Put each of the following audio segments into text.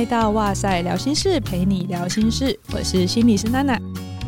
来到哇塞，聊心事，陪你聊心事，我是心理师娜娜。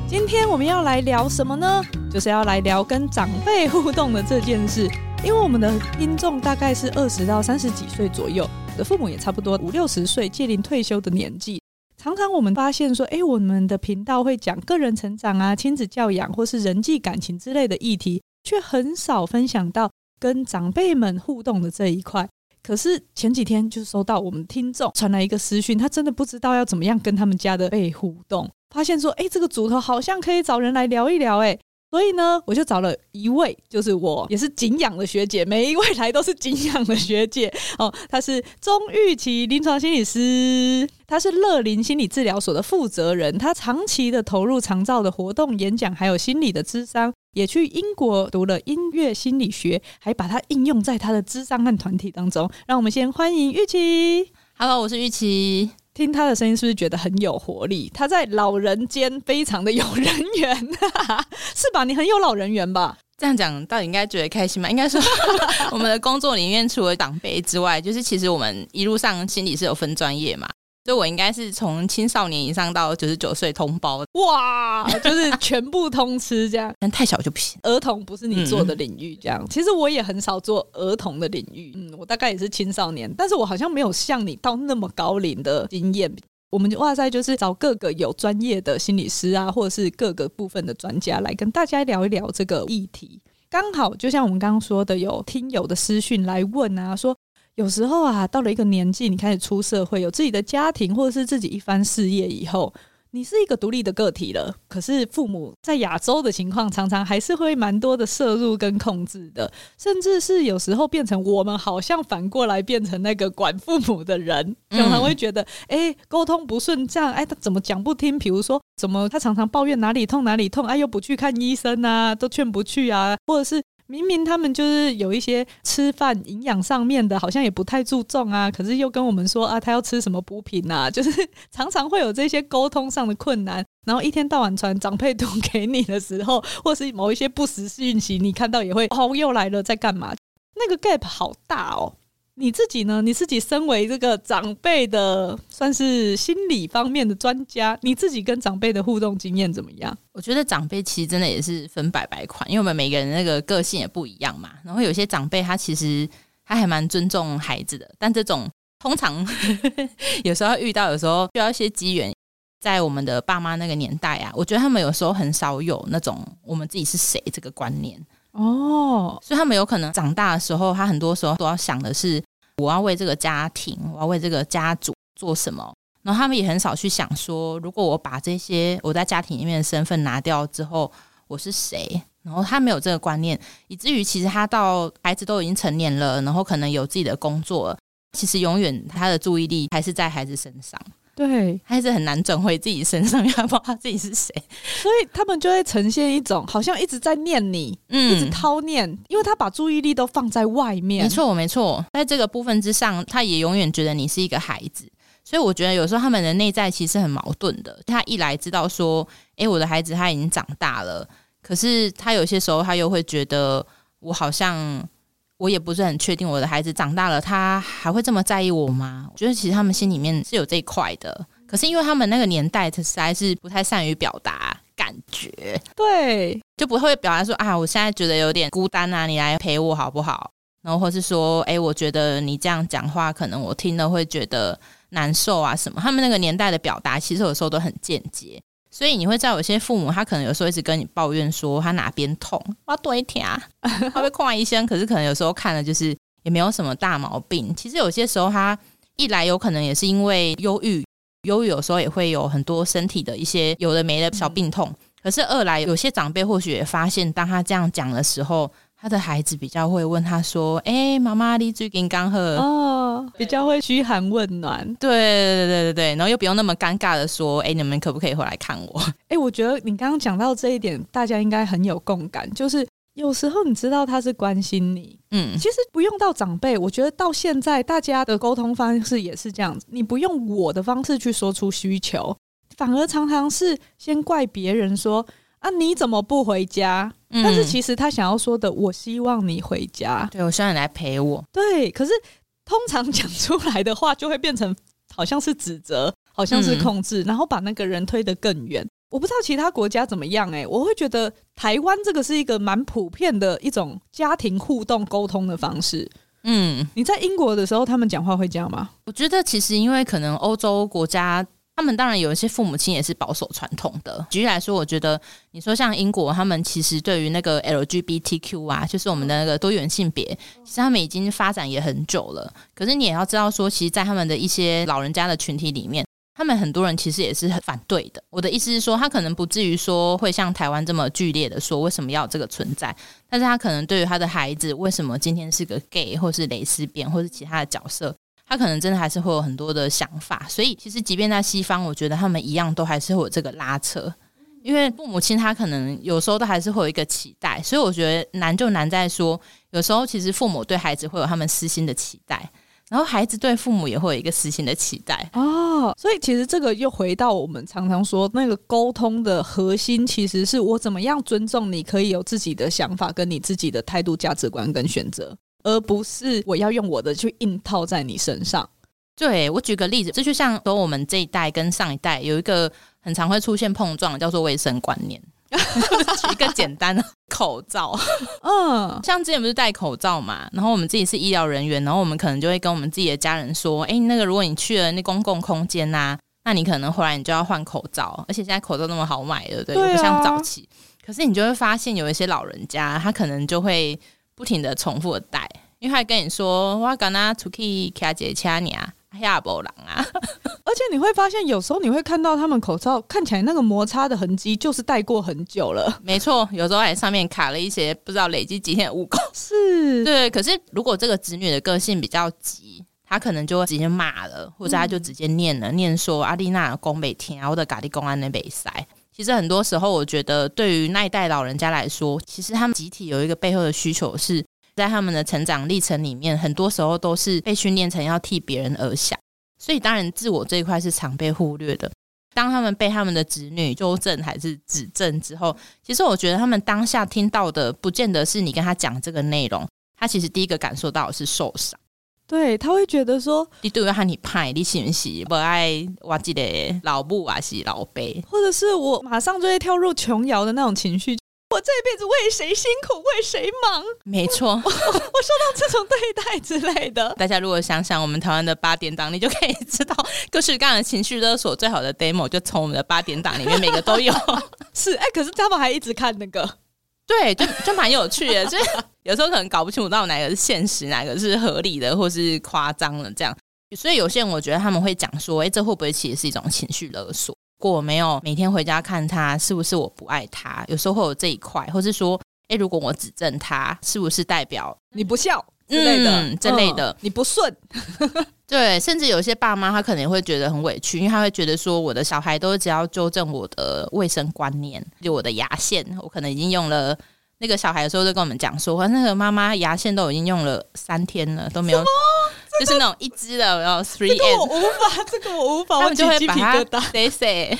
今天我们要来聊什么呢？就是要来聊跟长辈互动的这件事。因为我们的听众大概是二十到三十几岁左右，我的父母也差不多五六十岁，届临退休的年纪。常常我们发现说，哎，我们的频道会讲个人成长啊、亲子教养或是人际感情之类的议题，却很少分享到跟长辈们互动的这一块。可是前几天就收到我们听众传来一个私讯，他真的不知道要怎么样跟他们家的被互动，发现说，哎，这个组头好像可以找人来聊一聊，哎。所以呢，我就找了一位，就是我也是敬仰的学姐，每一位来都是敬仰的学姐 哦。她是钟玉琪临床心理师，她是乐林心理治疗所的负责人，她长期的投入长照的活动、演讲，还有心理的智商，也去英国读了音乐心理学，还把它应用在她的智商和团体当中。让我们先欢迎玉琪。Hello，我是玉琪。听他的声音，是不是觉得很有活力？他在老人间非常的有人缘，是吧？你很有老人缘吧？这样讲，到底应该觉得开心吗？应该说，我们的工作里面除了长辈之外，就是其实我们一路上心里是有分专业嘛。所以我应该是从青少年以上到九十九岁通包，哇，就是全部通吃这样。但太小就不行，儿童不是你做的领域这样。嗯、其实我也很少做儿童的领域，嗯，我大概也是青少年，但是我好像没有像你到那么高龄的经验。我们就哇塞就是找各个有专业的心理师啊，或者是各个部分的专家来跟大家聊一聊这个议题。刚好就像我们刚刚说的，有听友的私讯来问啊，说。有时候啊，到了一个年纪，你开始出社会，有自己的家庭，或者是自己一番事业以后，你是一个独立的个体了。可是父母在亚洲的情况，常常还是会蛮多的摄入跟控制的，甚至是有时候变成我们好像反过来变成那个管父母的人，常常会觉得，哎、沟通不顺畅，哎，他怎么讲不听？比如说，怎么他常常抱怨哪里痛哪里痛，哎，又不去看医生啊，都劝不去啊，或者是。明明他们就是有一些吃饭营养上面的，好像也不太注重啊，可是又跟我们说啊，他要吃什么补品啊，就是常常会有这些沟通上的困难。然后一天到晚传长辈图给你的时候，或是某一些不实讯息，你看到也会哦，又来了，在干嘛？那个 gap 好大哦。你自己呢？你自己身为这个长辈的，算是心理方面的专家，你自己跟长辈的互动经验怎么样？我觉得长辈其实真的也是分百百款，因为我们每个人那个个性也不一样嘛。然后有些长辈他其实他还蛮尊重孩子的，但这种通常 有时候遇到，有时候需要一些机缘。在我们的爸妈那个年代啊，我觉得他们有时候很少有那种我们自己是谁这个观念。哦，所以他们有可能长大的时候，他很多时候都要想的是，我要为这个家庭，我要为这个家族做什么。然后他们也很少去想说，如果我把这些我在家庭里面的身份拿掉之后，我是谁？然后他没有这个观念，以至于其实他到孩子都已经成年了，然后可能有自己的工作，其实永远他的注意力还是在孩子身上。对，还是很难转回自己身上，因为他不知道他自己是谁，所以他们就会呈现一种好像一直在念你，嗯，一直叨念，因为他把注意力都放在外面。没错，没错，在这个部分之上，他也永远觉得你是一个孩子，所以我觉得有时候他们的内在其实很矛盾的。他一来知道说，诶，我的孩子他已经长大了，可是他有些时候他又会觉得，我好像。我也不是很确定，我的孩子长大了，他还会这么在意我吗？我觉得其实他们心里面是有这一块的，可是因为他们那个年代，他实在是不太善于表达感觉，对，就不会表达说啊，我现在觉得有点孤单啊，你来陪我好不好？然后或是说，哎，我觉得你这样讲话，可能我听了会觉得难受啊什么。他们那个年代的表达，其实有时候都很间接。所以你会知道，有些父母他可能有时候一直跟你抱怨说他哪边痛，我要多一天啊，他会看医生，可是可能有时候看了就是也没有什么大毛病。其实有些时候他一来有可能也是因为忧郁，忧郁有时候也会有很多身体的一些有的没的小病痛。可是二来有些长辈或许也发现，当他这样讲的时候。他的孩子比较会问他说：“哎、欸，妈妈，你最近刚喝哦，比较会嘘寒问暖。”对对对对对，然后又不用那么尴尬的说：“哎、欸，你们可不可以回来看我？”哎、欸，我觉得你刚刚讲到这一点，大家应该很有共感。就是有时候你知道他是关心你，嗯，其实不用到长辈，我觉得到现在大家的沟通方式也是这样子。你不用我的方式去说出需求，反而常常是先怪别人说。啊，你怎么不回家？嗯、但是其实他想要说的，我希望你回家。对，我希望你来陪我。对，可是通常讲出来的话就会变成好像是指责，好像是控制，嗯、然后把那个人推得更远。我不知道其他国家怎么样哎、欸，我会觉得台湾这个是一个蛮普遍的一种家庭互动沟通的方式。嗯，你在英国的时候，他们讲话会这样吗？我觉得其实因为可能欧洲国家，他们当然有一些父母亲也是保守传统的。举例来说，我觉得你说像英国，他们其实对于那个 LGBTQ 啊，就是我们的那个多元性别，其实他们已经发展也很久了。可是你也要知道说，其实，在他们的一些老人家的群体里面。他们很多人其实也是很反对的。我的意思是说，他可能不至于说会像台湾这么剧烈的说为什么要这个存在，但是他可能对于他的孩子为什么今天是个 gay 或是蕾丝边或是其他的角色，他可能真的还是会有很多的想法。所以其实即便在西方，我觉得他们一样都还是会有这个拉扯，因为父母亲他可能有时候都还是会有一个期待。所以我觉得难就难在说，有时候其实父母对孩子会有他们私心的期待。然后孩子对父母也会有一个私心的期待哦，所以其实这个又回到我们常常说那个沟通的核心，其实是我怎么样尊重你，可以有自己的想法，跟你自己的态度、价值观跟选择，而不是我要用我的去硬套在你身上。对，我举个例子，这就像说我们这一代跟上一代有一个很常会出现碰撞，叫做卫生观念。举一个简单的 口罩，嗯，像之前不是戴口罩嘛，然后我们自己是医疗人员，然后我们可能就会跟我们自己的家人说，哎，那个如果你去了那公共空间呐、啊，那你可能回来你就要换口罩，而且现在口罩那么好买，对不对？不像早期，可是你就会发现有一些老人家，他可能就会不停的重复的戴，因为他跟你说，我刚刚出去卡姐掐你啊。亚波郎啊！而且你会发现，有时候你会看到他们口罩看起来那个摩擦的痕迹，就是戴过很久了。没错，有时候还上面卡了一些不知道累积几天的污垢。是，对。可是如果这个子女的个性比较急，他可能就会直接骂了，或者他就直接念了，嗯、念说阿丽娜公北天，或者咖喱公安那北塞。其实很多时候，我觉得对于那一代老人家来说，其实他们集体有一个背后的需求是。在他们的成长历程里面，很多时候都是被训练成要替别人而想，所以当然自我这一块是常被忽略的。当他们被他们的子女纠正还是指正之后，其实我觉得他们当下听到的，不见得是你跟他讲这个内容，他其实第一个感受到的是受伤。对，他会觉得说，你对我喊你派，你是不是不爱我记得老母还是老爸，或者是我马上就会跳入琼瑶的那种情绪。我这一辈子为谁辛苦为谁忙？没错，我受到这种对待之类的。大家如果想想我们台湾的八点档，你就可以知道各式各样的情绪勒索最好的 demo 就从我们的八点档里面每个都有。是哎、欸，可是他们还一直看那个，对，就就蛮有趣的。所 以有时候可能搞不清楚到哪个是现实，哪个是合理的，或是夸张的这样。所以有些人我觉得他们会讲说，哎、欸，这会不会其实是一种情绪勒索？如果我没有每天回家看他，是不是我不爱他？有时候会有这一块，或是说，哎，如果我指正他，是不是代表你不孝之类的？嗯、这类的，嗯、你不顺。对，甚至有些爸妈他可能会觉得很委屈，因为他会觉得说，我的小孩都只要纠正我的卫生观念，就我的牙线，我可能已经用了。那个小孩的时候就跟我们讲说，那个妈妈牙线都已经用了三天了，都没有。就是那种一支的，然后 three M，我无法，这个我无法，他们就会把它 say say，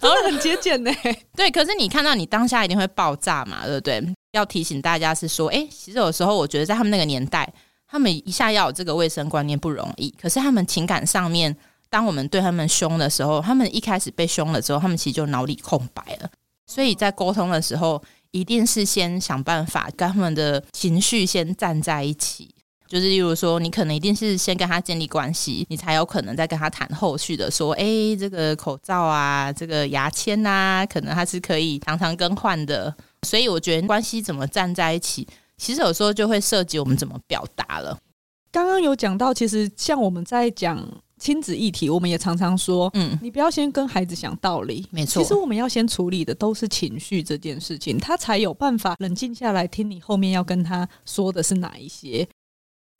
然后很节俭呢。对，可是你看到你当下一定会爆炸嘛，对不对？要提醒大家是说，哎，其实有时候我觉得在他们那个年代，他们一下要有这个卫生观念不容易。可是他们情感上面，当我们对他们凶的时候，他们一开始被凶了之后，他们其实就脑里空白了。所以在沟通的时候，一定是先想办法跟他们的情绪先站在一起。就是，例如说，你可能一定是先跟他建立关系，你才有可能再跟他谈后续的。说，哎，这个口罩啊，这个牙签啊，可能它是可以常常更换的。所以，我觉得关系怎么站在一起，其实有时候就会涉及我们怎么表达了。刚刚有讲到，其实像我们在讲亲子议题，我们也常常说，嗯，你不要先跟孩子讲道理，没错。其实我们要先处理的都是情绪这件事情，他才有办法冷静下来听你后面要跟他说的是哪一些。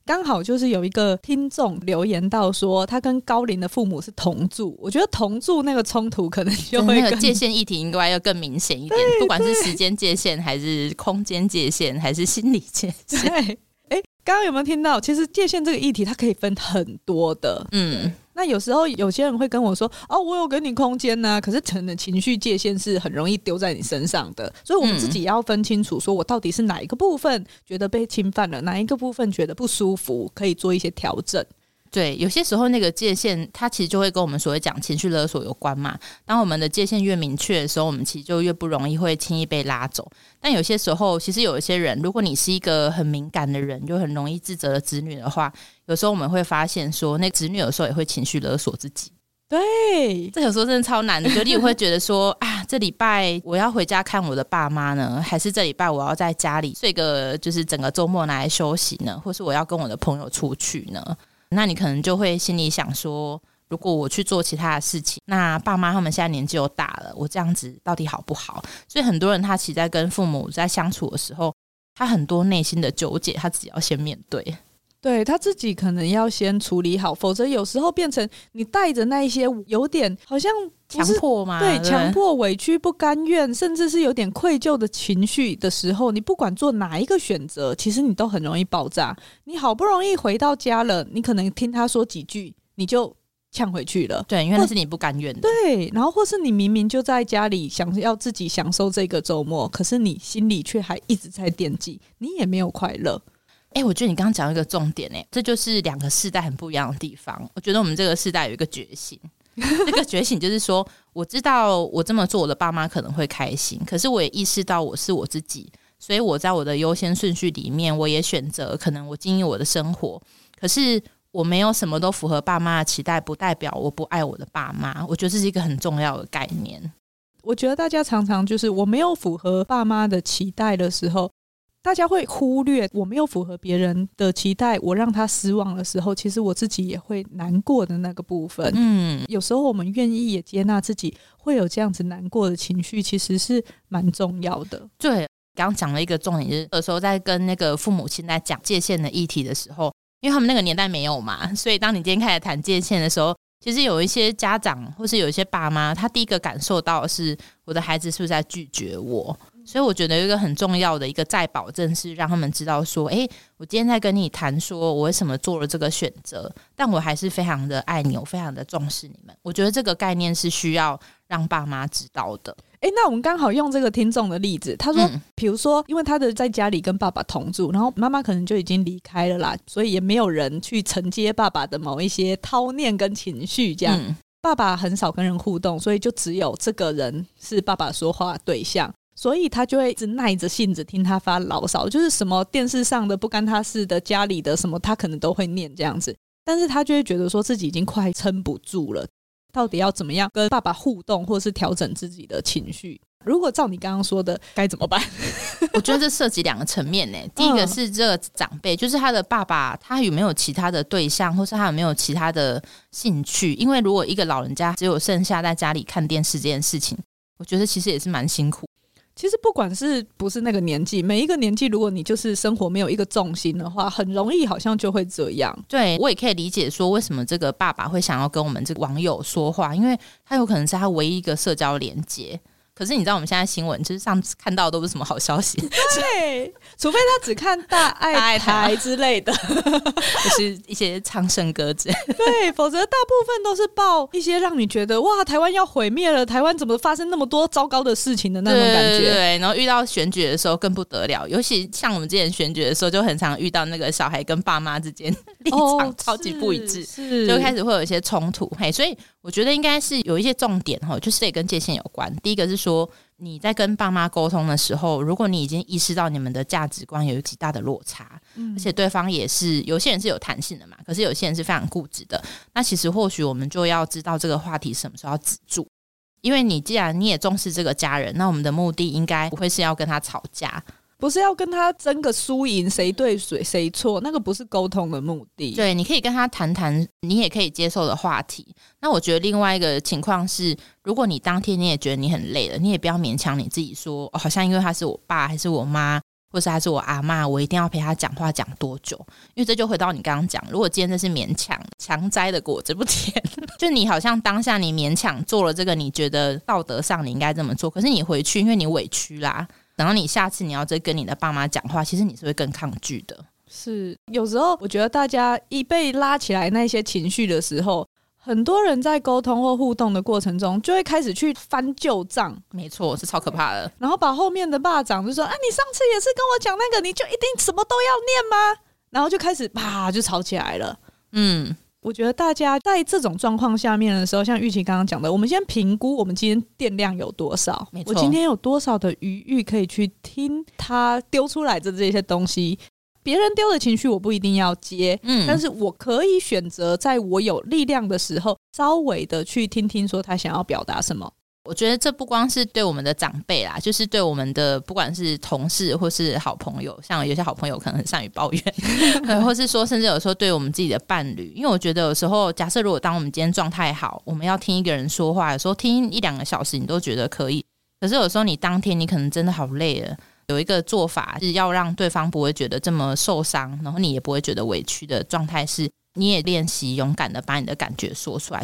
刚好就是有一个听众留言到说，他跟高龄的父母是同住。我觉得同住那个冲突可能就会 那个界限议题应该要更明显一点，不管是时间界限，还是空间界限，还是心理界限。对，哎，刚刚有没有听到？其实界限这个议题，它可以分很多的。嗯。那有时候有些人会跟我说：“哦，我有给你空间呐。”可是可能情绪界限是很容易丢在你身上的，所以我们自己要分清楚，说我到底是哪一个部分觉得被侵犯了，哪一个部分觉得不舒服，可以做一些调整。对，有些时候那个界限，它其实就会跟我们所谓讲情绪勒索有关嘛。当我们的界限越明确的时候，我们其实就越不容易会轻易被拉走。但有些时候，其实有一些人，如果你是一个很敏感的人，就很容易自责的子女的话，有时候我们会发现说，那子女有时候也会情绪勒索自己。对，这有时候真的超难的。就你会觉得说 啊，这礼拜我要回家看我的爸妈呢，还是这礼拜我要在家里睡个，就是整个周末拿来休息呢？或是我要跟我的朋友出去呢？那你可能就会心里想说，如果我去做其他的事情，那爸妈他们现在年纪又大了，我这样子到底好不好？所以很多人他其实在跟父母在相处的时候，他很多内心的纠结，他自己要先面对。对，他自己可能要先处理好，否则有时候变成你带着那一些有点好像强迫嘛？对，强迫、委屈、不甘愿，甚至是有点愧疚的情绪的时候，你不管做哪一个选择，其实你都很容易爆炸。你好不容易回到家了，你可能听他说几句，你就呛回去了。对，因为那是你不甘愿的。对，然后或是你明明就在家里想要自己享受这个周末，可是你心里却还一直在惦记，你也没有快乐。哎、欸，我觉得你刚刚讲一个重点，哎，这就是两个世代很不一样的地方。我觉得我们这个世代有一个觉醒，这个觉醒就是说，我知道我这么做，我的爸妈可能会开心，可是我也意识到我是我自己，所以我在我的优先顺序里面，我也选择可能我经营我的生活。可是我没有什么都符合爸妈的期待，不代表我不爱我的爸妈。我觉得这是一个很重要的概念。我觉得大家常常就是我没有符合爸妈的期待的时候。大家会忽略我没有符合别人的期待，我让他失望的时候，其实我自己也会难过的那个部分。嗯，有时候我们愿意也接纳自己会有这样子难过的情绪，其实是蛮重要的。对，刚刚讲了一个重点，就是有时候在跟那个父母亲在讲界限的议题的时候，因为他们那个年代没有嘛，所以当你今天开始谈界限的时候，其实有一些家长或是有一些爸妈，他第一个感受到的是我的孩子是不是在拒绝我。所以我觉得有一个很重要的一个再保证是让他们知道说，诶，我今天在跟你谈，说我为什么做了这个选择，但我还是非常的爱你，我非常的重视你们。我觉得这个概念是需要让爸妈知道的。诶，那我们刚好用这个听众的例子，他说，嗯，比如说，因为他的在家里跟爸爸同住，然后妈妈可能就已经离开了啦，所以也没有人去承接爸爸的某一些叨念跟情绪，这样，嗯，爸爸很少跟人互动，所以就只有这个人是爸爸说话对象。所以他就会一直耐着性子听他发牢骚，就是什么电视上的不干他事的，家里的什么他可能都会念这样子。但是他就会觉得说自己已经快撑不住了，到底要怎么样跟爸爸互动，或是调整自己的情绪？如果照你刚刚说的，该怎么办？我觉得这涉及两个层面呢。第一个是这个长辈，就是他的爸爸，他有没有其他的对象，或是他有没有其他的兴趣？因为如果一个老人家只有剩下在家里看电视这件事情，我觉得其实也是蛮辛苦。其实不管是不是那个年纪，每一个年纪，如果你就是生活没有一个重心的话，很容易好像就会这样。对，我也可以理解说，为什么这个爸爸会想要跟我们这个网友说话，因为他有可能是他唯一一个社交连接。可是你知道我们现在新闻就是上次看到的都是什么好消息？对，除非他只看大爱台之类的，就是一些唱圣歌之类的。对，否则大部分都是报一些让你觉得哇，台湾要毁灭了，台湾怎么发生那么多糟糕的事情的那种感觉。对，然后遇到选举的时候更不得了，尤其像我们之前选举的时候，就很常遇到那个小孩跟爸妈之间立场超级不一致，哦、是就开始会有一些冲突。嘿，所以我觉得应该是有一些重点哈，就是得跟界限有关。第一个是。说你在跟爸妈沟通的时候，如果你已经意识到你们的价值观有极大的落差，嗯，而且对方也是有些人是有弹性的嘛，可是有些人是非常固执的，那其实或许我们就要知道这个话题什么时候要止住，因为你既然你也重视这个家人，那我们的目的应该不会是要跟他吵架。不是要跟他争个输赢，谁对谁谁错，那个不是沟通的目的。对，你可以跟他谈谈你也可以接受的话题。那我觉得另外一个情况是，如果你当天你也觉得你很累了，你也不要勉强你自己说，哦，好像因为他是我爸还是我妈，或是他是我阿嬷，我一定要陪他讲话讲多久？因为这就回到你刚刚讲，如果今天这是勉强强摘的果子不甜，就你好像当下你勉强做了这个，你觉得道德上你应该这么做，可是你回去因为你委屈啦。然后你下次你要再跟你的爸妈讲话，其实你是会更抗拒的。是，有时候我觉得大家一被拉起来那些情绪的时候，很多人在沟通或互动的过程中，就会开始去翻旧账。没错，是超可怕的。然后把后面的霸掌就说：“啊，你上次也是跟我讲那个，你就一定什么都要念吗？”然后就开始啪就吵起来了。嗯。我觉得大家在这种状况下面的时候，像玉琪刚刚讲的，我们先评估我们今天电量有多少。我今天有多少的余裕可以去听他丢出来的这些东西。别人丢的情绪我不一定要接，嗯，但是我可以选择在我有力量的时候，稍微的去听听说他想要表达什么。我觉得这不光是对我们的长辈啦，就是对我们的不管是同事或是好朋友，像有些好朋友可能很善于抱怨，或是说甚至有时候对我们自己的伴侣，因为我觉得有时候假设如果当我们今天状态好，我们要听一个人说话，有时候听一两个小时你都觉得可以，可是有时候你当天你可能真的好累了，有一个做法是要让对方不会觉得这么受伤，然后你也不会觉得委屈的状态是，你也练习勇敢的把你的感觉说出来。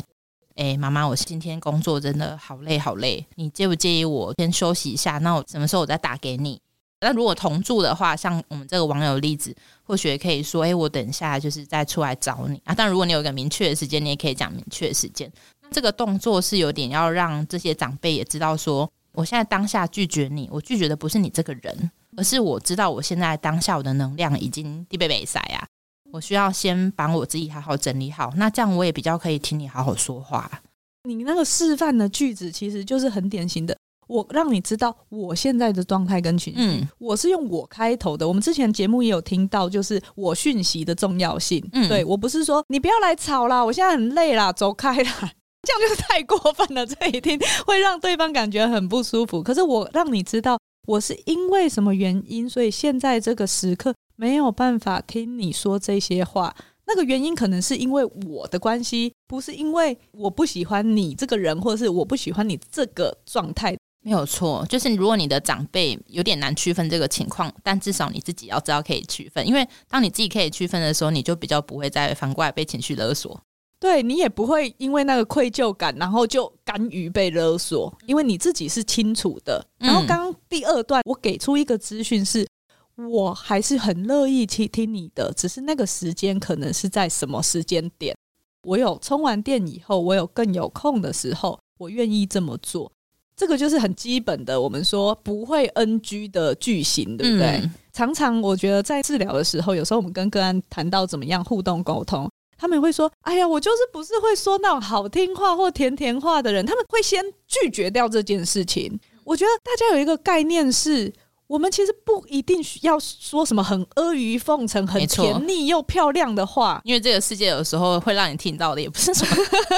哎，妈妈，我今天工作真的好累好累，你介不介意我先休息一下？那我什么时候我再打给你？那如果同住的话，像我们这个网友例子，或许也可以说，哎，我等一下就是再出来找你啊。但如果你有一个明确的时间，你也可以讲明确的时间。那这个动作是有点要让这些长辈也知道说，我现在当下拒绝你，我拒绝的不是你这个人，而是我知道我现在当下我的能量已经低被被塞啊。我需要先把我自己好好整理好，那这样我也比较可以听你好好说话。你那个示范的句子其实就是很典型的，我让你知道我现在的状态跟情绪。嗯，我是用我开头的。我们之前节目也有听到，就是我讯息的重要性。嗯，对，我不是说你不要来吵啦，我现在很累啦，走开啦，这样就是太过分了。这一听会让对方感觉很不舒服。可是我让你知道，我是因为什么原因，所以现在这个时刻。没有办法听你说这些话，那个原因可能是因为我的关系，不是因为我不喜欢你这个人，或者是我不喜欢你这个状态。没有错，就是如果你的长辈有点难区分这个情况，但至少你自己要知道可以区分，因为当你自己可以区分的时候，你就比较不会再反过来被情绪勒索。对，你也不会因为那个愧疚感，然后就甘于被勒索，因为你自己是清楚的。然后刚刚第二段我给出一个资讯是。我还是很乐意去听你的，只是那个时间可能是在什么时间点？我有充完电以后，我有更有空的时候，我愿意这么做。这个就是很基本的，我们说不会 NG 的句型，对不对？嗯、常常我觉得在治疗的时候，有时候我们跟个案谈到怎么样互动沟通，他们会说：“哎呀，我就是不是会说那种好听话或甜甜话的人。”他们会先拒绝掉这件事情。我觉得大家有一个概念是。我们其实不一定需要说什么很阿谀奉承、很甜腻又漂亮的话，因为这个世界有时候会让你听到的也不是什么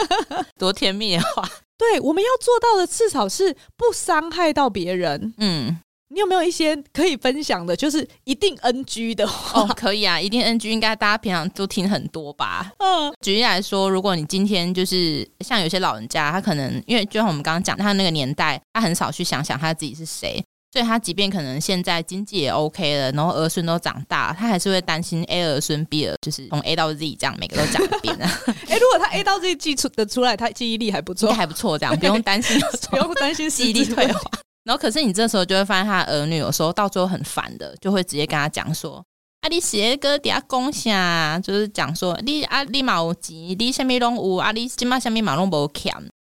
多甜蜜的话。对，我们要做到的至少是不伤害到别人。嗯，你有没有一些可以分享的？就是一定 NG 的话？哦，可以啊，一定 NG，应该大家平常都听很多吧？嗯，举例来说，如果你今天就是像有些老人家，他可能因为就像我们刚刚讲，他那个年代，他很少去想想他自己是谁。所以他即便可能现在经济也 OK 了，然后儿孙都长大，他还是会担心 A 儿孙 B 儿，就是从 A 到 Z 这样每个都讲一遍。哎、欸，如果他 A 到 Z 记出的出来，他记忆力还不错，还不错，这样 不用担心，不用担心记忆力退化。然后可是你这时候就会发现，他的儿女有时候到最后很烦的，就会直接跟他讲说：“啊，你写个底下贡献，就是讲说你啊，你嘛有钱，你什么拢有，啊，你今嘛什么嘛拢无欠。”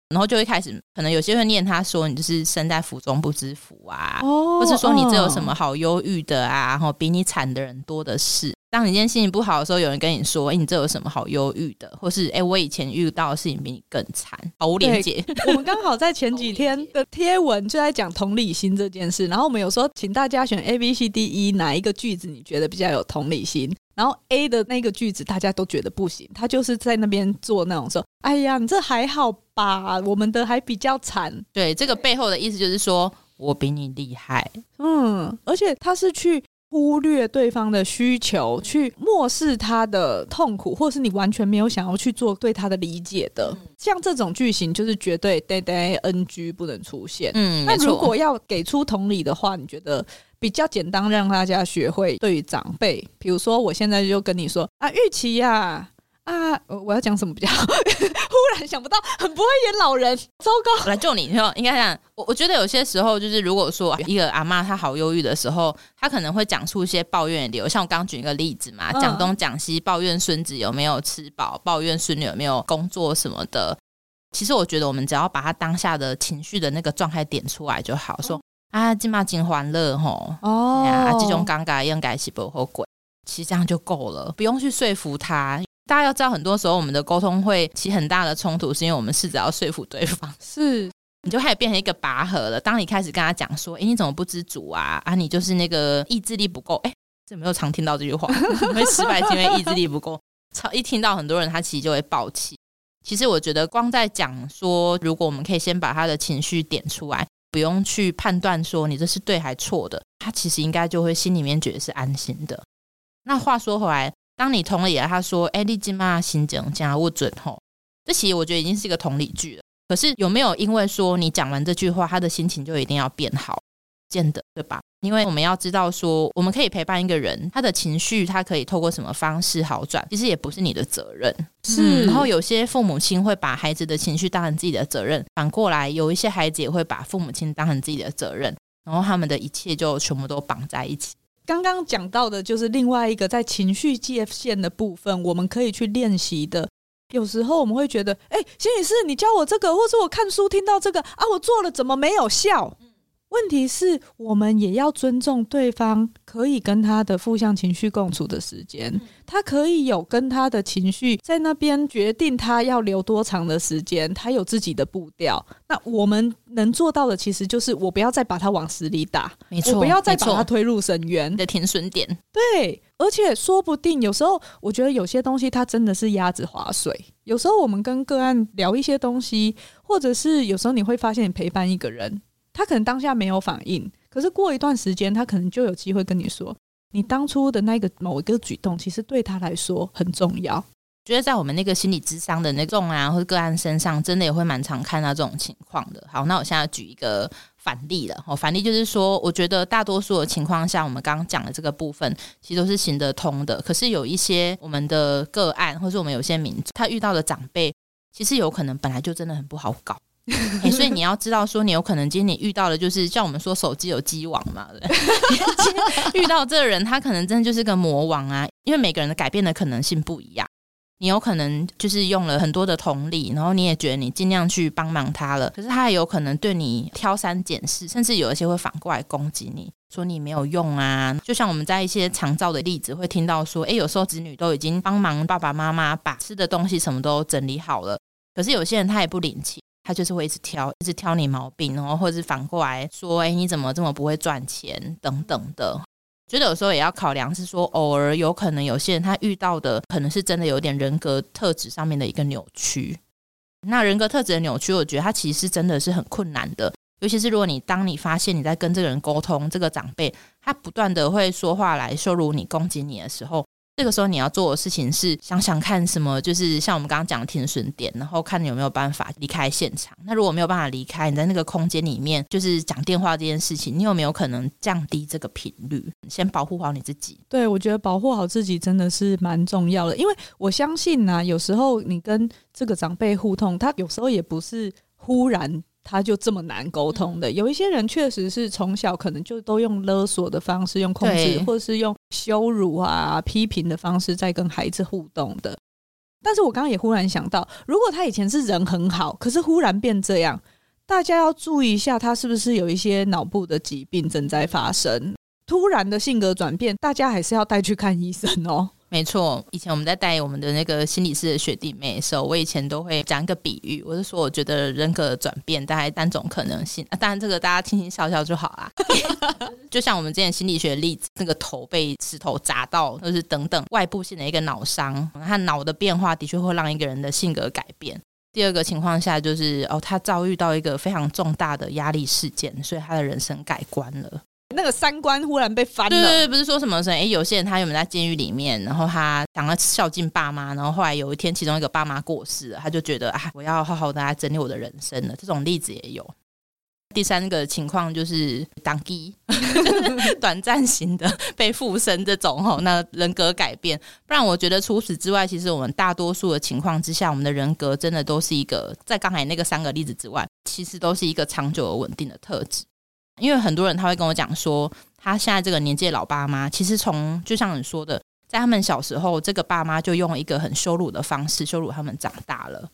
然后就会开始，可能有些会念他说你就是身在福中不知福啊，哦、或是说你这有什么好忧郁的啊，然后比你惨的人多的是。当你今天心情不好的时候，有人跟你说，哎，你这有什么好忧郁的？或是哎，我以前遇到的事情比你更惨，毫无连结。我们刚好在前几天 的贴文就在讲同理心这件事，然后我们有时候请大家选 A B C D E 哪一个句子你觉得比较有同理心？然后 A 的那个句子大家都觉得不行，他就是在那边做那种说：“哎呀，你这还好吧？我们的还比较惨。”对，这个背后的意思就是说我比你厉害。嗯，而且他是去忽略对方的需求，去漠视他的痛苦，或是你完全没有想要去做对他的理解的。嗯、像这种句型就是绝对对对 NG 不能出现。嗯，那如果要给出同理的话，你觉得？比较简单，让大家学会对于长辈，比如说，我现在就跟你说啊，玉琪呀，啊，我要讲什么比较好？忽然想不到，很不会演老人，糟糕！我来救你，你说应该这样。我我觉得有些时候，就是如果说一个阿妈她好忧郁的时候，她可能会讲出一些抱怨的理由，像我刚刚举一个例子嘛，讲东讲西，抱怨孙子有没有吃饱，抱怨孙女有没有工作什么的。其实我觉得，我们只要把他当下的情绪的那个状态点出来就好，说。啊，今嘛真欢乐吼！哦，啊，这种尴尬应该是不好鬼，其实这样就够了，不用去说服他。大家要知道，很多时候我们的沟通会起很大的冲突，是因为我们试着要说服对方，是你就开始变成一个拔河了。当你开始跟他讲说：“哎，你怎么不知足啊？啊，你就是那个意志力不够。”哎，这没有常听到这句话，会失败是因为意志力不够。超一听到很多人，他其实就会爆气。其实我觉得，光在讲说，如果我们可以先把他的情绪点出来，不用去判断说你这是对还错的，他其实应该就会心里面觉得是安心的。那话说回来。当你同理了，他说：“哎，你今嘛心情加不准吼。”这其实我觉得已经是一个同理句了。可是有没有因为说你讲完这句话，他的心情就一定要变好？见得对吧？因为我们要知道说，我们可以陪伴一个人，他的情绪他可以透过什么方式好转，其实也不是你的责任。是，嗯，然后有些父母亲会把孩子的情绪当成自己的责任，反过来有一些孩子也会把父母亲当成自己的责任，然后他们的一切就全部都绑在一起。刚刚讲到的就是另外一个在情绪界限的部分，我们可以去练习的。有时候我们会觉得，哎，邢女士，你教我这个，或是我看书听到这个啊，我做了怎么没有效？问题是我们也要尊重对方，可以跟他的负向情绪共处的时间，他可以有跟他的情绪在那边决定他要留多长的时间，他有自己的步调。那我们能做到的，其实就是我不要再把他往死里打，没错，我不要再把他推入深渊的停损点。对，而且说不定有时候，我觉得有些东西它真的是鸭子划水。有时候我们跟个案聊一些东西，或者是有时候你会发现，你陪伴一个人。他可能当下没有反应，可是过一段时间，他可能就有机会跟你说，你当初的那个某一个举动，其实对他来说很重要。觉得在我们那个心理智商的那种啊，或者个案身上，真的也会蛮常看到这种情况的。好，那我现在举一个反例了。哦，反例就是说，我觉得大多数的情况下，我们刚刚讲的这个部分，其实都是行得通的。可是有一些我们的个案，或是我们有些民众，他遇到的长辈，其实有可能本来就真的很不好搞。所以你要知道，说你有可能今天你遇到的，就是像我们说手机有机王嘛，遇到这个人，他可能真的就是个魔王啊，因为每个人的改变的可能性不一样。你有可能就是用了很多的同理，然后你也觉得你尽量去帮忙他了，可是他也有可能对你挑三拣四，甚至有一些会反过来攻击你，说你没有用啊。就像我们在一些常照的例子会听到说，哎，有时候子女都已经帮忙爸爸妈妈把吃的东西什么都整理好了，可是有些人他也不领情。他就是会一直挑，一直挑你毛病，然后或者是反过来说：“哎，你怎么这么不会赚钱？”等等的。觉得有时候也要考量，是说偶尔有可能有些人他遇到的可能是真的有点人格特质上面的一个扭曲。那人格特质的扭曲，我觉得他其实真的是很困难的，尤其是如果你当你发现你在跟这个人沟通，这个长辈他不断的会说话来羞辱你、攻击你的时候。这个时候你要做的事情是想想看什么，就是像我们刚刚讲的停损点，然后看你有没有办法离开现场。那如果没有办法离开，你在那个空间里面，就是讲电话这件事情，你有没有可能降低这个频率，先保护好你自己？对，我觉得保护好自己真的是蛮重要的，因为我相信呢、有时候你跟这个长辈互动，他有时候也不是忽然。他就这么难沟通的，有一些人确实是从小可能就都用勒索的方式，用控制，或者是用羞辱啊、批评的方式在跟孩子互动的。但是我刚刚也忽然想到，如果他以前是人很好，可是忽然变这样，大家要注意一下，他是不是有一些脑部的疾病正在发生？突然的性格转变，大家还是要带去看医生哦。没错，以前我们在带我们的那个心理师的学弟妹的时候，我以前都会讲一个比喻，我是说，我觉得人格的转变大概单种可能性，啊、当然这个大家听听笑笑就好啦。就像我们之前心理学的例子，那个头被石头砸到，或是等等外部性的一个脑伤，他脑的变化的确会让一个人的性格改变。第二个情况下就是哦，他遭遇到一个非常重大的压力事件，所以他的人生改观了。那个三观忽然被翻了，对对对，不是说什么什么，哎，有些人他原本在监狱里面，然后他想要孝敬爸妈，然后后来有一天，其中一个爸妈过世了，他就觉得啊，我要好好的来整理我的人生了。这种例子也有。第三个情况就是当机，短暂型的被附身这种吼，那人格改变。不然我觉得除此之外，其实我们大多数的情况之下，我们的人格真的都是一个，在刚才那个三个例子之外，其实都是一个长久而稳定的特质。因为很多人他会跟我讲说，他现在这个年纪的老爸妈，其实从就像你说的，在他们小时候，这个爸妈就用一个很羞辱的方式羞辱他们长大了。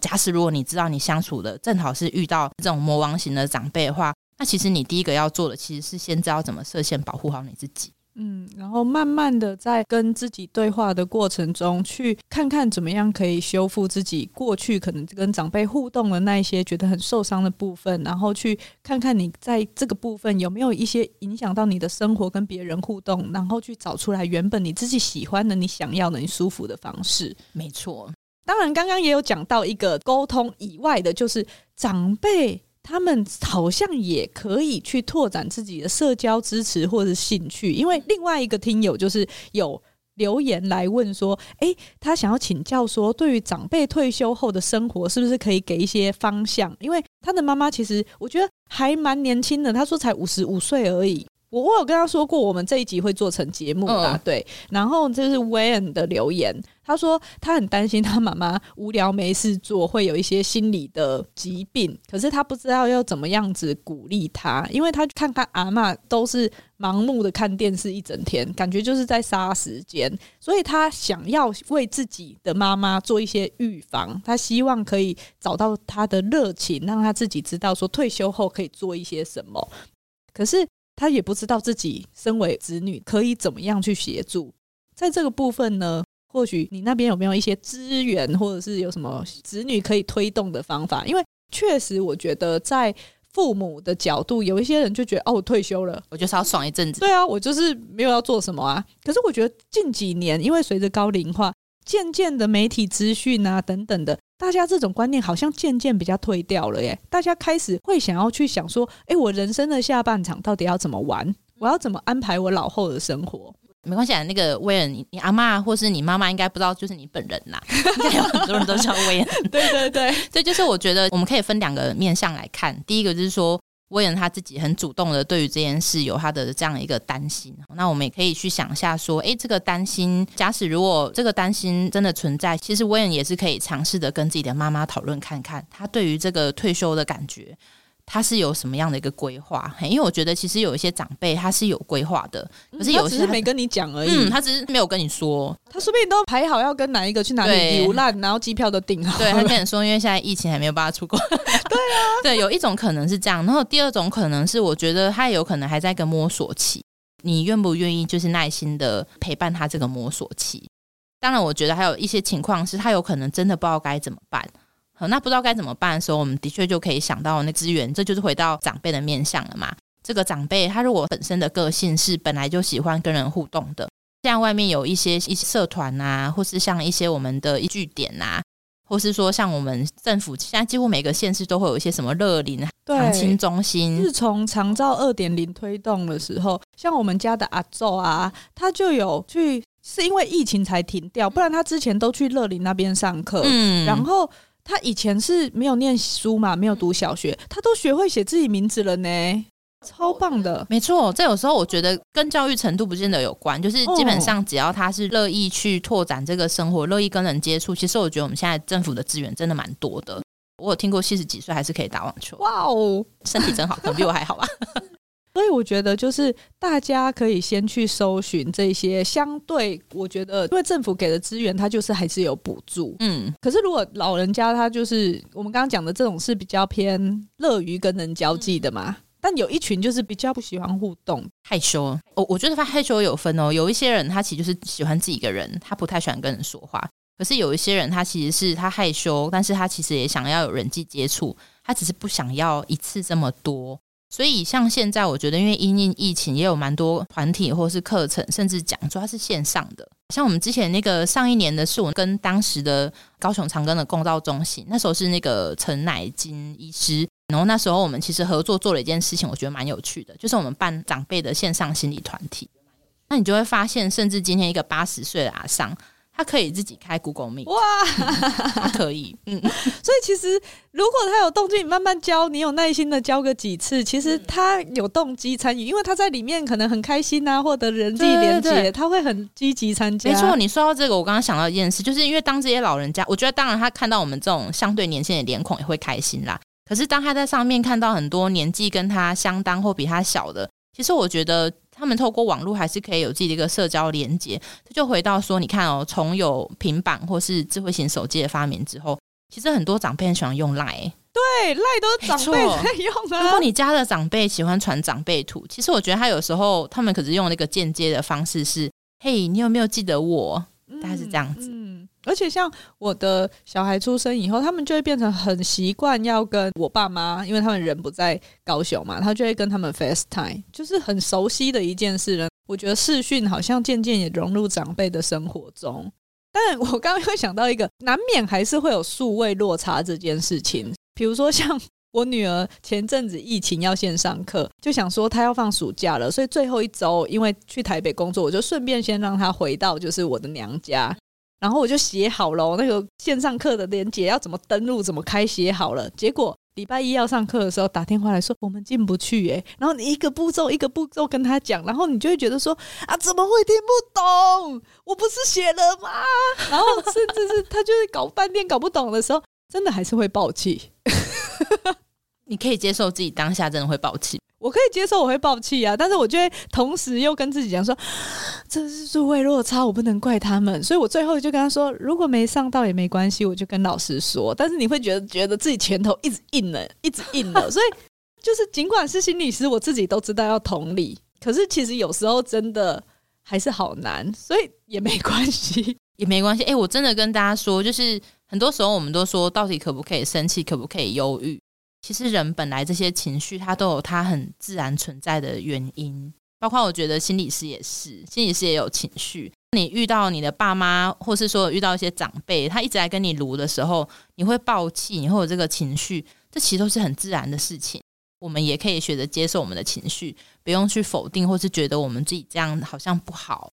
假使如果你知道你相处的正好是遇到这种魔王型的长辈的话，那其实你第一个要做的其实是先知道怎么设限，保护好你自己。嗯，然后慢慢的在跟自己对话的过程中，去看看怎么样可以修复自己过去可能跟长辈互动的那一些觉得很受伤的部分，然后去看看你在这个部分有没有一些影响到你的生活跟别人互动，然后去找出来原本你自己喜欢的、你想要的、你舒服的方式。没错，当然刚刚也有讲到一个沟通以外的，就是长辈。他们好像也可以去拓展自己的社交支持或者兴趣，因为另外一个听友就是有留言来问说，诶，他想要请教说，对于长辈退休后的生活，是不是可以给一些方向？因为他的妈妈其实我觉得还蛮年轻的，他说才五十五岁而已。我我有跟他说过，我们这一集会做成节目啊，对。然后这是 Wayne 的留言，他说他很担心他妈妈无聊没事做，会有一些心理的疾病，可是他不知道要怎么样子鼓励他，因为他看看阿嬷都是盲目的看电视一整天，感觉就是在杀时间，所以他想要为自己的妈妈做一些预防，他希望可以找到他的热情，让他自己知道说退休后可以做一些什么，可是。他也不知道自己身为子女可以怎么样去协助，在这个部分呢，或许你那边有没有一些资源，或者是有什么子女可以推动的方法？因为确实，我觉得在父母的角度，有一些人就觉得哦，我退休了，我就是要爽一阵子。对啊，我就是没有要做什么啊。可是我觉得近几年，因为随着高龄化，渐渐的媒体资讯啊等等的。大家这种观念好像渐渐比较退掉了耶，大家开始会想要去想说，哎，我人生的下半场到底要怎么玩？我要怎么安排我老后的生活？没关系啊，那个威尔，你你阿妈或是你妈妈应该不知道，就是你本人呐，应该有很多人都叫威尔。对对对，所以就是我觉得我们可以分两个面向来看，第一个就是说。威恩他自己很主动的，对于这件事有他的这样一个担心。那我们也可以去想一下，说，诶，这个担心，假使如果这个担心真的存在，其实威恩也是可以尝试的跟自己的妈妈讨论看看，他对于这个退休的感觉。他是有什么样的一个规划？因为我觉得其实有一些长辈他是有规划的，可是有些他没跟你讲而已。嗯，他只是没有跟你说，他说不定都排好要跟哪一个去哪里游览，然后机票都订好。对，他跟你说，因为现在疫情还没有办法出国。对啊，对，有一种可能是这样，然后第二种可能是，我觉得他有可能还在一个摸索期，你愿不愿意就是耐心的陪伴他这个摸索期？当然，我觉得还有一些情况是他有可能真的不知道该怎么办。那不知道该怎么办的时候，我们的确就可以想到那资源，这就是回到长辈的面向了嘛。这个长辈他如果本身的个性是本来就喜欢跟人互动的，像外面有一些一些社团啊，或是像一些我们的据点啊，或是说像我们政府现在几乎每个县市都会有一些什么乐龄长青中心。自从长照二点零推动的时候，像我们家的阿祖啊，他就有去，是因为疫情才停掉，不然他之前都去乐龄那边上课，嗯，然后。他以前是没有念书嘛，没有读小学，他都学会写自己名字了呢，超棒的。没错，这有时候我觉得跟教育程度不见得有关，就是基本上只要他是乐意去拓展这个生活，乐意跟人接触，其实我觉得我们现在政府的资源真的蛮多的。我有听过七十几岁还是可以打网球，哇哦，身体真好，可能比我还好吧。所以我觉得，就是大家可以先去搜寻这些相对，我觉得，因为政府给的资源，它就是还是有补助。嗯，可是如果老人家他就是我们刚刚讲的这种是比较偏乐于跟人交际的嘛，嗯、但有一群就是比较不喜欢互动、害羞。我我觉得他害羞有分哦，有一些人他其实就是喜欢自己一个人，他不太喜欢跟人说话。可是有一些人他其实是他害羞，但是他其实也想要有人际接触，他只是不想要一次这么多。所以，像现在，我觉得，因为因应疫情，也有蛮多团体或是课程，甚至讲座，它是线上的。像我们之前那个上一年的是我跟当时的高雄长庚的共照中心，那时候是那个陈乃金医师，然后那时候我们其实合作做了一件事情，我觉得蛮有趣的，就是我们办长辈的线上心理团体。那你就会发现，甚至今天一个八十岁的阿桑。他可以自己开 Google Meet，哇，他可以，嗯，所以其实如果他有动机，你慢慢教，你有耐心的教个几次，其实他有动机参与，因为他在里面可能很开心啊，获得人际连接，他会很积极参加。没错，你说到这个，我刚刚想到一件事，就是因为当这些老人家，我觉得当然他看到我们这种相对年轻的脸孔也会开心啦。可是当他在上面看到很多年纪跟他相当或比他小的，其实我觉得。他们透过网络还是可以有自己的一个社交连接，这就回到说，你看哦，从有平板或是智慧型手机的发明之后，其实很多长辈很喜欢用 Line。对，赖都是长辈在用的。如果你家的长辈喜欢传长辈图，其实我觉得他有时候他们可是用那个间接的方式是，嘿，你有没有记得我？大概是这样子。嗯，而且像我的小孩出生以后，他们就会变成很习惯要跟我爸妈，因为他们人不在高雄嘛，他就会跟他们 FaceTime，就是很熟悉的一件事了。我觉得视讯好像渐渐也融入长辈的生活中。但我刚刚又想到一个，难免还是会有数位落差这件事情。比如说，像我女儿前阵子疫情要线上课，就想说她要放暑假了，所以最后一周因为去台北工作，我就顺便先让她回到就是我的娘家，然后我就写好了那个线上课的链接要怎么登录、怎么开，写好了，结果。礼拜一要上课的时候打电话来说我们进不去耶，然后你一个步骤一个步骤跟他讲，然后你就会觉得说啊怎么会听不懂？我不是写了吗？然后甚至是他就是搞半天搞不懂的时候，真的还是会爆气。你可以接受自己当下真的会爆气。我可以接受我会爆气啊，但是我就会同时又跟自己讲说，这是数位落差，我不能怪他们，所以我最后就跟他说，如果没上到也没关系，我就跟老师说。但是你会觉得觉得自己拳头一直硬了，一直硬了，所以就是尽管是心理师，我自己都知道要同理，可是其实有时候真的还是好难，所以也没关系，也没关系。哎、欸，我真的跟大家说，就是很多时候我们都说，到底可不可以生气，可不可以忧郁？其实人本来这些情绪，它都有它很自然存在的原因。包括我觉得心理师也是，心理师也有情绪。你遇到你的爸妈，或是说遇到一些长辈，他一直在跟你卢的时候，你会爆气，你会有这个情绪，这其实都是很自然的事情。我们也可以学着接受我们的情绪，不用去否定，或是觉得我们自己这样好像不好。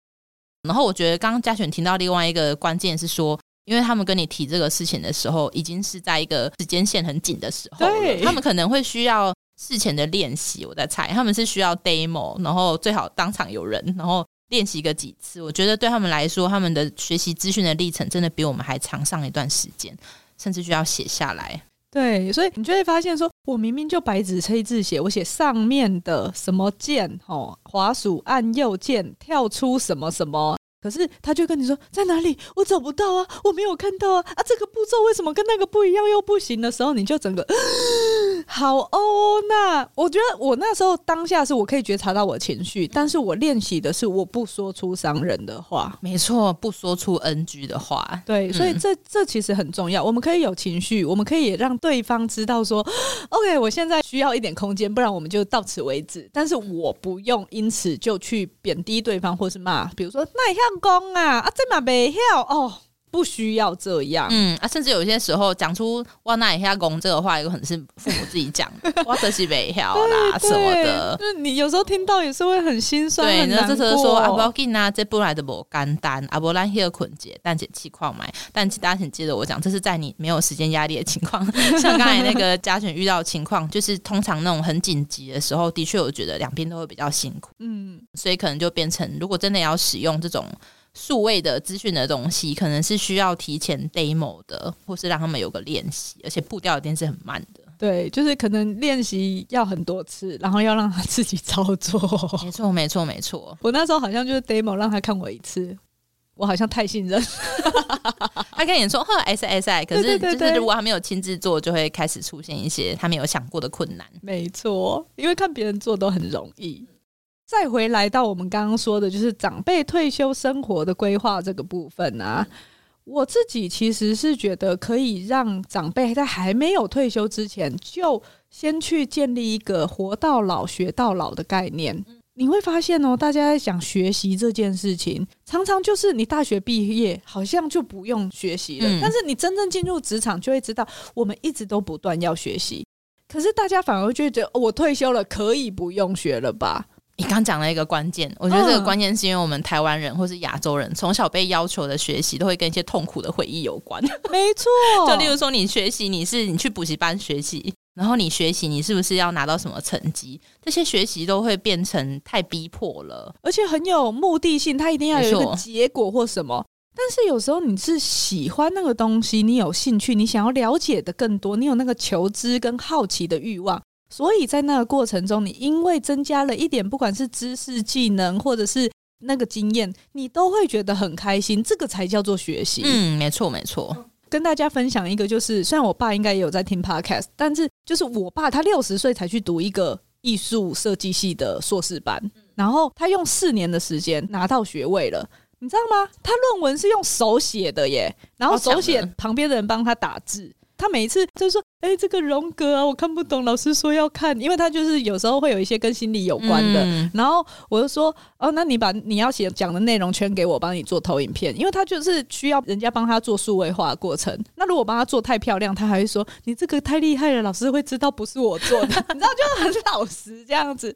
然后我觉得刚刚嘉璇听到另外一个关键是说。因为他们跟你提这个事情的时候，已经是在一个时间线很紧的时候他们可能会需要事前的练习。我在猜，他们是需要 demo，然后最好当场有人，然后练习个几次。我觉得对他们来说，他们的学习资讯的历程真的比我们还长上一段时间，甚至需要写下来。对，所以你就会发现说，说我明明就白纸黑字写，我写上面的什么键，哦，滑鼠按右键跳出什么什么。可是他就跟你说在哪里？我找不到啊，我没有看到啊啊！这个步骤为什么跟那个不一样又不行的时候，你就整个 好哦。那我觉得我那时候当下是我可以觉察到我情绪，但是我练习的是我不说出伤人的话。没错，不说出 NG 的话。对，所以这这其实很重要。我们可以有情绪，我们可以也让对方知道说，OK，我现在需要一点空间，不然我们就到此为止。但是我不用因此就去贬低对方或是骂，比如说那一下。讲啊啊，这嘛袂晓哦，不需要这样。嗯啊，甚至有些时候讲出“哇那一下公”这个话，有可能是父母自己讲的，哇这是没晓啦什么的。就是你有时候听到也是会很心酸，对，那这时候说啊，不要紧啊，这不来的不简单啊，不然歇困节，但解气况买。但大家请接着我讲，这是在你没有时间压力的情况，像刚才那个嘉璇遇到的情况，就是通常那种很紧急的时候，的确我觉得两边都会比较辛苦。嗯，所以可能就变成，如果真的要使用这种。数位的资讯的东西，可能是需要提前 demo 的，或是让他们有个练习，而且步调一定是很慢的。对，就是可能练习要很多次，然后要让他自己操作。没错，没错，没错。我那时候好像就是 demo 让他看我一次，我好像太信任。他跟你说呵 SSI，可是就是如果他没有亲自做，就会开始出现一些他没有想过的困难。没错，因为看别人做都很容易。再回来到我们刚刚说的，就是长辈退休生活的规划这个部分啊，我自己其实是觉得可以让长辈在还没有退休之前，就先去建立一个活到老学到老的概念。你会发现哦，大家在讲学习这件事情，常常就是你大学毕业好像就不用学习了，但是你真正进入职场就会知道，我们一直都不断要学习。可是大家反而觉得，我退休了，可以不用学了吧？你刚讲了一个关键，我觉得这个关键是因为我们台湾人或是亚洲人从小被要求的学习都会跟一些痛苦的回忆有关。没错，就例如说你学习，你是你去补习班学习，然后你学习，你是不是要拿到什么成绩？这些学习都会变成太逼迫了，而且很有目的性，它一定要有一个结果或什么。但是有时候你是喜欢那个东西，你有兴趣，你想要了解的更多，你有那个求知跟好奇的欲望。所以在那个过程中，你因为增加了一点，不管是知识、技能，或者是那个经验，你都会觉得很开心。这个才叫做学习。嗯，没错，没错。跟大家分享一个，就是虽然我爸应该也有在听 podcast，但是就是我爸他六十岁才去读一个艺术设计系的硕士班，然后他用四年的时间拿到学位了，你知道吗？他论文是用手写的耶，然后手写旁边的人帮他打字。他每一次就是说：“哎、欸，这个荣格啊，我看不懂。老师说要看，因为他就是有时候会有一些跟心理有关的。嗯”然后我就说：“哦，那你把你要写讲的内容圈给我，帮你做投影片。因为他就是需要人家帮他做数位化的过程。那如果帮他做太漂亮，他还会说你这个太厉害了，老师会知道不是我做的。你知道，就很老实这样子。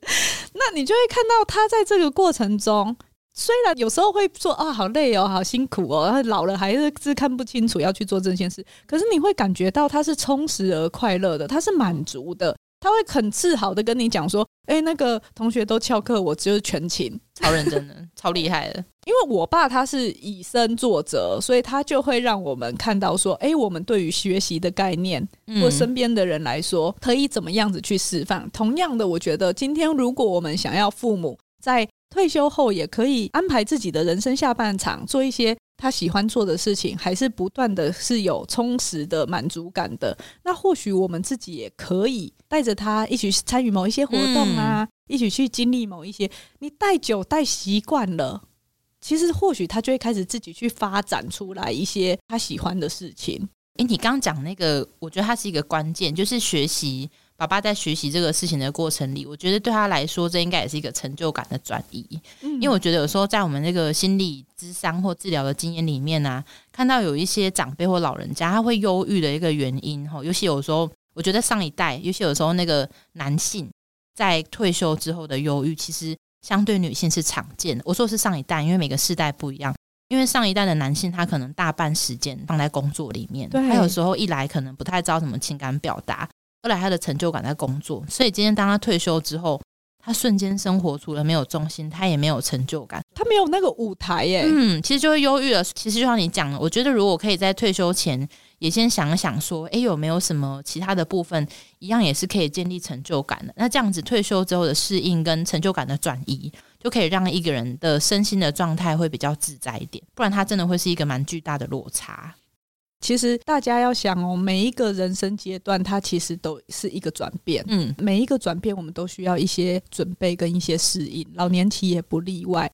那你就会看到他在这个过程中。”虽然有时候会说啊，好累哦，好辛苦哦，老了还是是看不清楚要去做这件事，可是你会感觉到他是充实而快乐的，他是满足的，他会很自豪的跟你讲说，哎，那个同学都翘课，我就是全勤，超认真的，超厉害的。因为我爸他是以身作则，所以他就会让我们看到说，哎，我们对于学习的概念，或身边的人来说，可以怎么样子去释放。同样的，我觉得今天如果我们想要父母在退休后也可以安排自己的人生下半场，做一些他喜欢做的事情，还是不断的是有充实的满足感的。那或许我们自己也可以带着他一起参与某一些活动啊，嗯、一起去经历某一些。你带久带习惯了，其实或许他就会开始自己去发展出来一些他喜欢的事情。诶，你刚刚讲那个，我觉得它是一个关键，就是学习。爸爸在学习这个事情的过程里，我觉得对他来说，这应该也是一个成就感的转移。嗯，因为我觉得有时候在我们那个心理咨商或治疗的经验里面呢、啊，看到有一些长辈或老人家他会忧郁的一个原因，哈，尤其有时候我觉得上一代，尤其有时候那个男性在退休之后的忧郁，其实相对女性是常见的。我说是上一代，因为每个世代不一样。因为上一代的男性，他可能大半时间放在工作里面，他有时候一来可能不太知道什么情感表达。后来他的成就感在工作，所以今天当他退休之后，他瞬间生活除了没有重心，他也没有成就感，他没有那个舞台耶。嗯，其实就会忧郁了。其实就像你讲的，我觉得如果可以在退休前也先想想说，诶，有没有什么其他的部分，一样也是可以建立成就感的。那这样子退休之后的适应跟成就感的转移，就可以让一个人的身心的状态会比较自在一点。不然他真的会是一个蛮巨大的落差。其实大家要想哦，每一个人生阶段，它其实都是一个转变。嗯，每一个转变，我们都需要一些准备跟一些适应，老年期也不例外。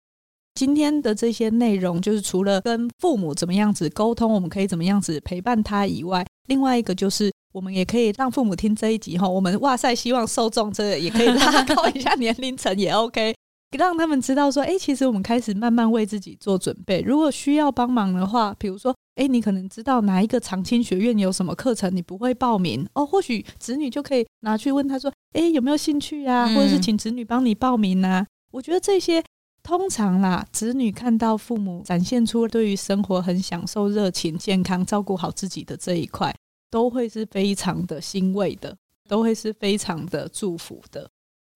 今天的这些内容，就是除了跟父母怎么样子沟通，我们可以怎么样子陪伴他以外，另外一个就是我们也可以让父母听这一集哈。我们哇塞，希望受众这个也可以拉高一下年龄层也 OK。让他们知道说，哎，其实我们开始慢慢为自己做准备。如果需要帮忙的话，比如说，哎，你可能知道哪一个长青学院有什么课程，你不会报名哦，或许子女就可以拿去问他说，哎，有没有兴趣啊？或者是请子女帮你报名啊？我觉得这些通常啦，子女看到父母展现出对于生活很享受、热情、健康、照顾好自己的这一块，都会是非常的欣慰的，都会是非常的祝福的。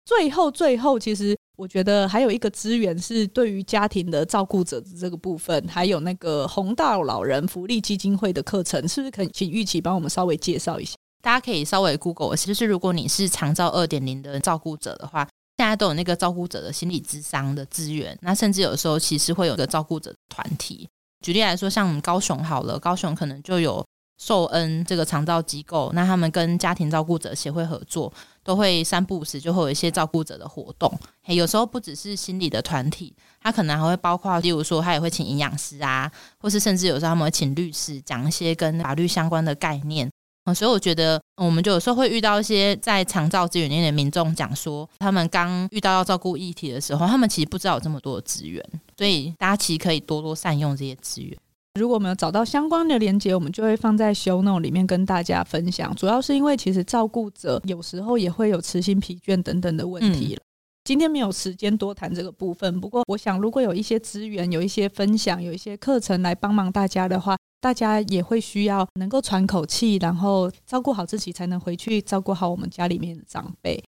最后，最后，其实我觉得还有一个资源是对于家庭的照顾者的这个部分，还有那个红道老人福利基金会的课程，是不是可以请玉琪帮我们稍微介绍一下？大家可以稍微 Google，就是如果你是长照二点零的照顾者的话，现在都有那个照顾者的心理智商的资源，那甚至有时候其实会有个照顾者团体。举例来说，像我们高雄好了，高雄可能就有受恩这个长照机构，那他们跟家庭照顾者协会合作。都会三不五时就会有一些照顾者的活动，有时候不只是心理的团体，他可能还会包括，例如说他也会请营养师啊，或是甚至有时候他们会请律师讲一些跟法律相关的概念。嗯所以我觉得我们就有时候会遇到一些在长照资源里面的民众讲说，他们刚遇到要照顾议题的时候，他们其实不知道有这么多的资源，所以大家其实可以多多善用这些资源。如果我们有找到相关的连接，我们就会放在 show note 里面跟大家分享。主要是因为其实照顾者有时候也会有身心疲倦等等的问题。嗯、今天没有时间多谈这个部分，不过我想如果有一些资源、有一些分享、有一些课程来帮忙大家的话，大家也会需要能够喘口气，然后照顾好自己，才能回去照顾好我们家里面的长辈。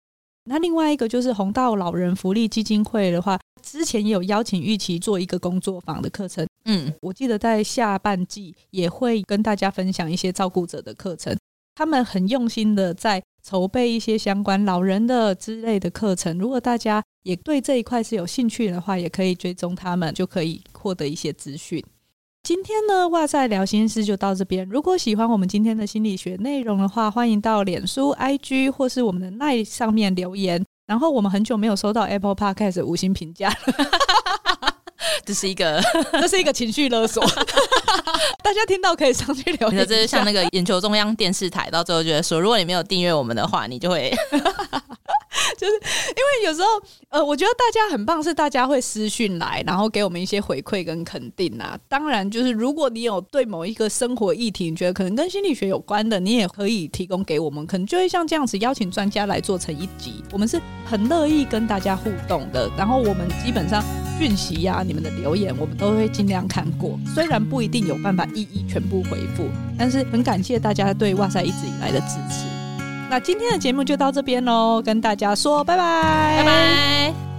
那另外一个就是红道老人福利基金会的话，之前也有邀请玉琪做一个工作坊的课程。嗯，我记得在下半季也会跟大家分享一些照顾者的课程，他们很用心的在筹备一些相关老人的之类的课程。如果大家也对这一块是有兴趣的话，也可以追踪他们，就可以获得一些资讯。今天呢，哇塞，聊心事就到这边。如果喜欢我们今天的心理学内容的话，欢迎到脸书、IG 或是我们的 LINE 上面留言。然后我们很久没有收到 Apple Podcast 的五星评价了，这是一个，这是一个情绪勒索。大家听到可以上去留言。这是像那个眼球中央电视台，到最后觉得说，如果你没有订阅我们的话，你就会。就是因为有时候，呃，我觉得大家很棒，是大家会私讯来，然后给我们一些回馈跟肯定啊。当然，就是如果你有对某一个生活议题，你觉得可能跟心理学有关的，你也可以提供给我们，可能就会像这样子邀请专家来做成一集。我们是很乐意跟大家互动的。然后我们基本上讯息呀、你们的留言，我们都会尽量看过。虽然不一定有办法一一全部回复，但是很感谢大家对哇塞一直以来的支持。那今天的节目就到这边喽，跟大家说拜拜，拜拜。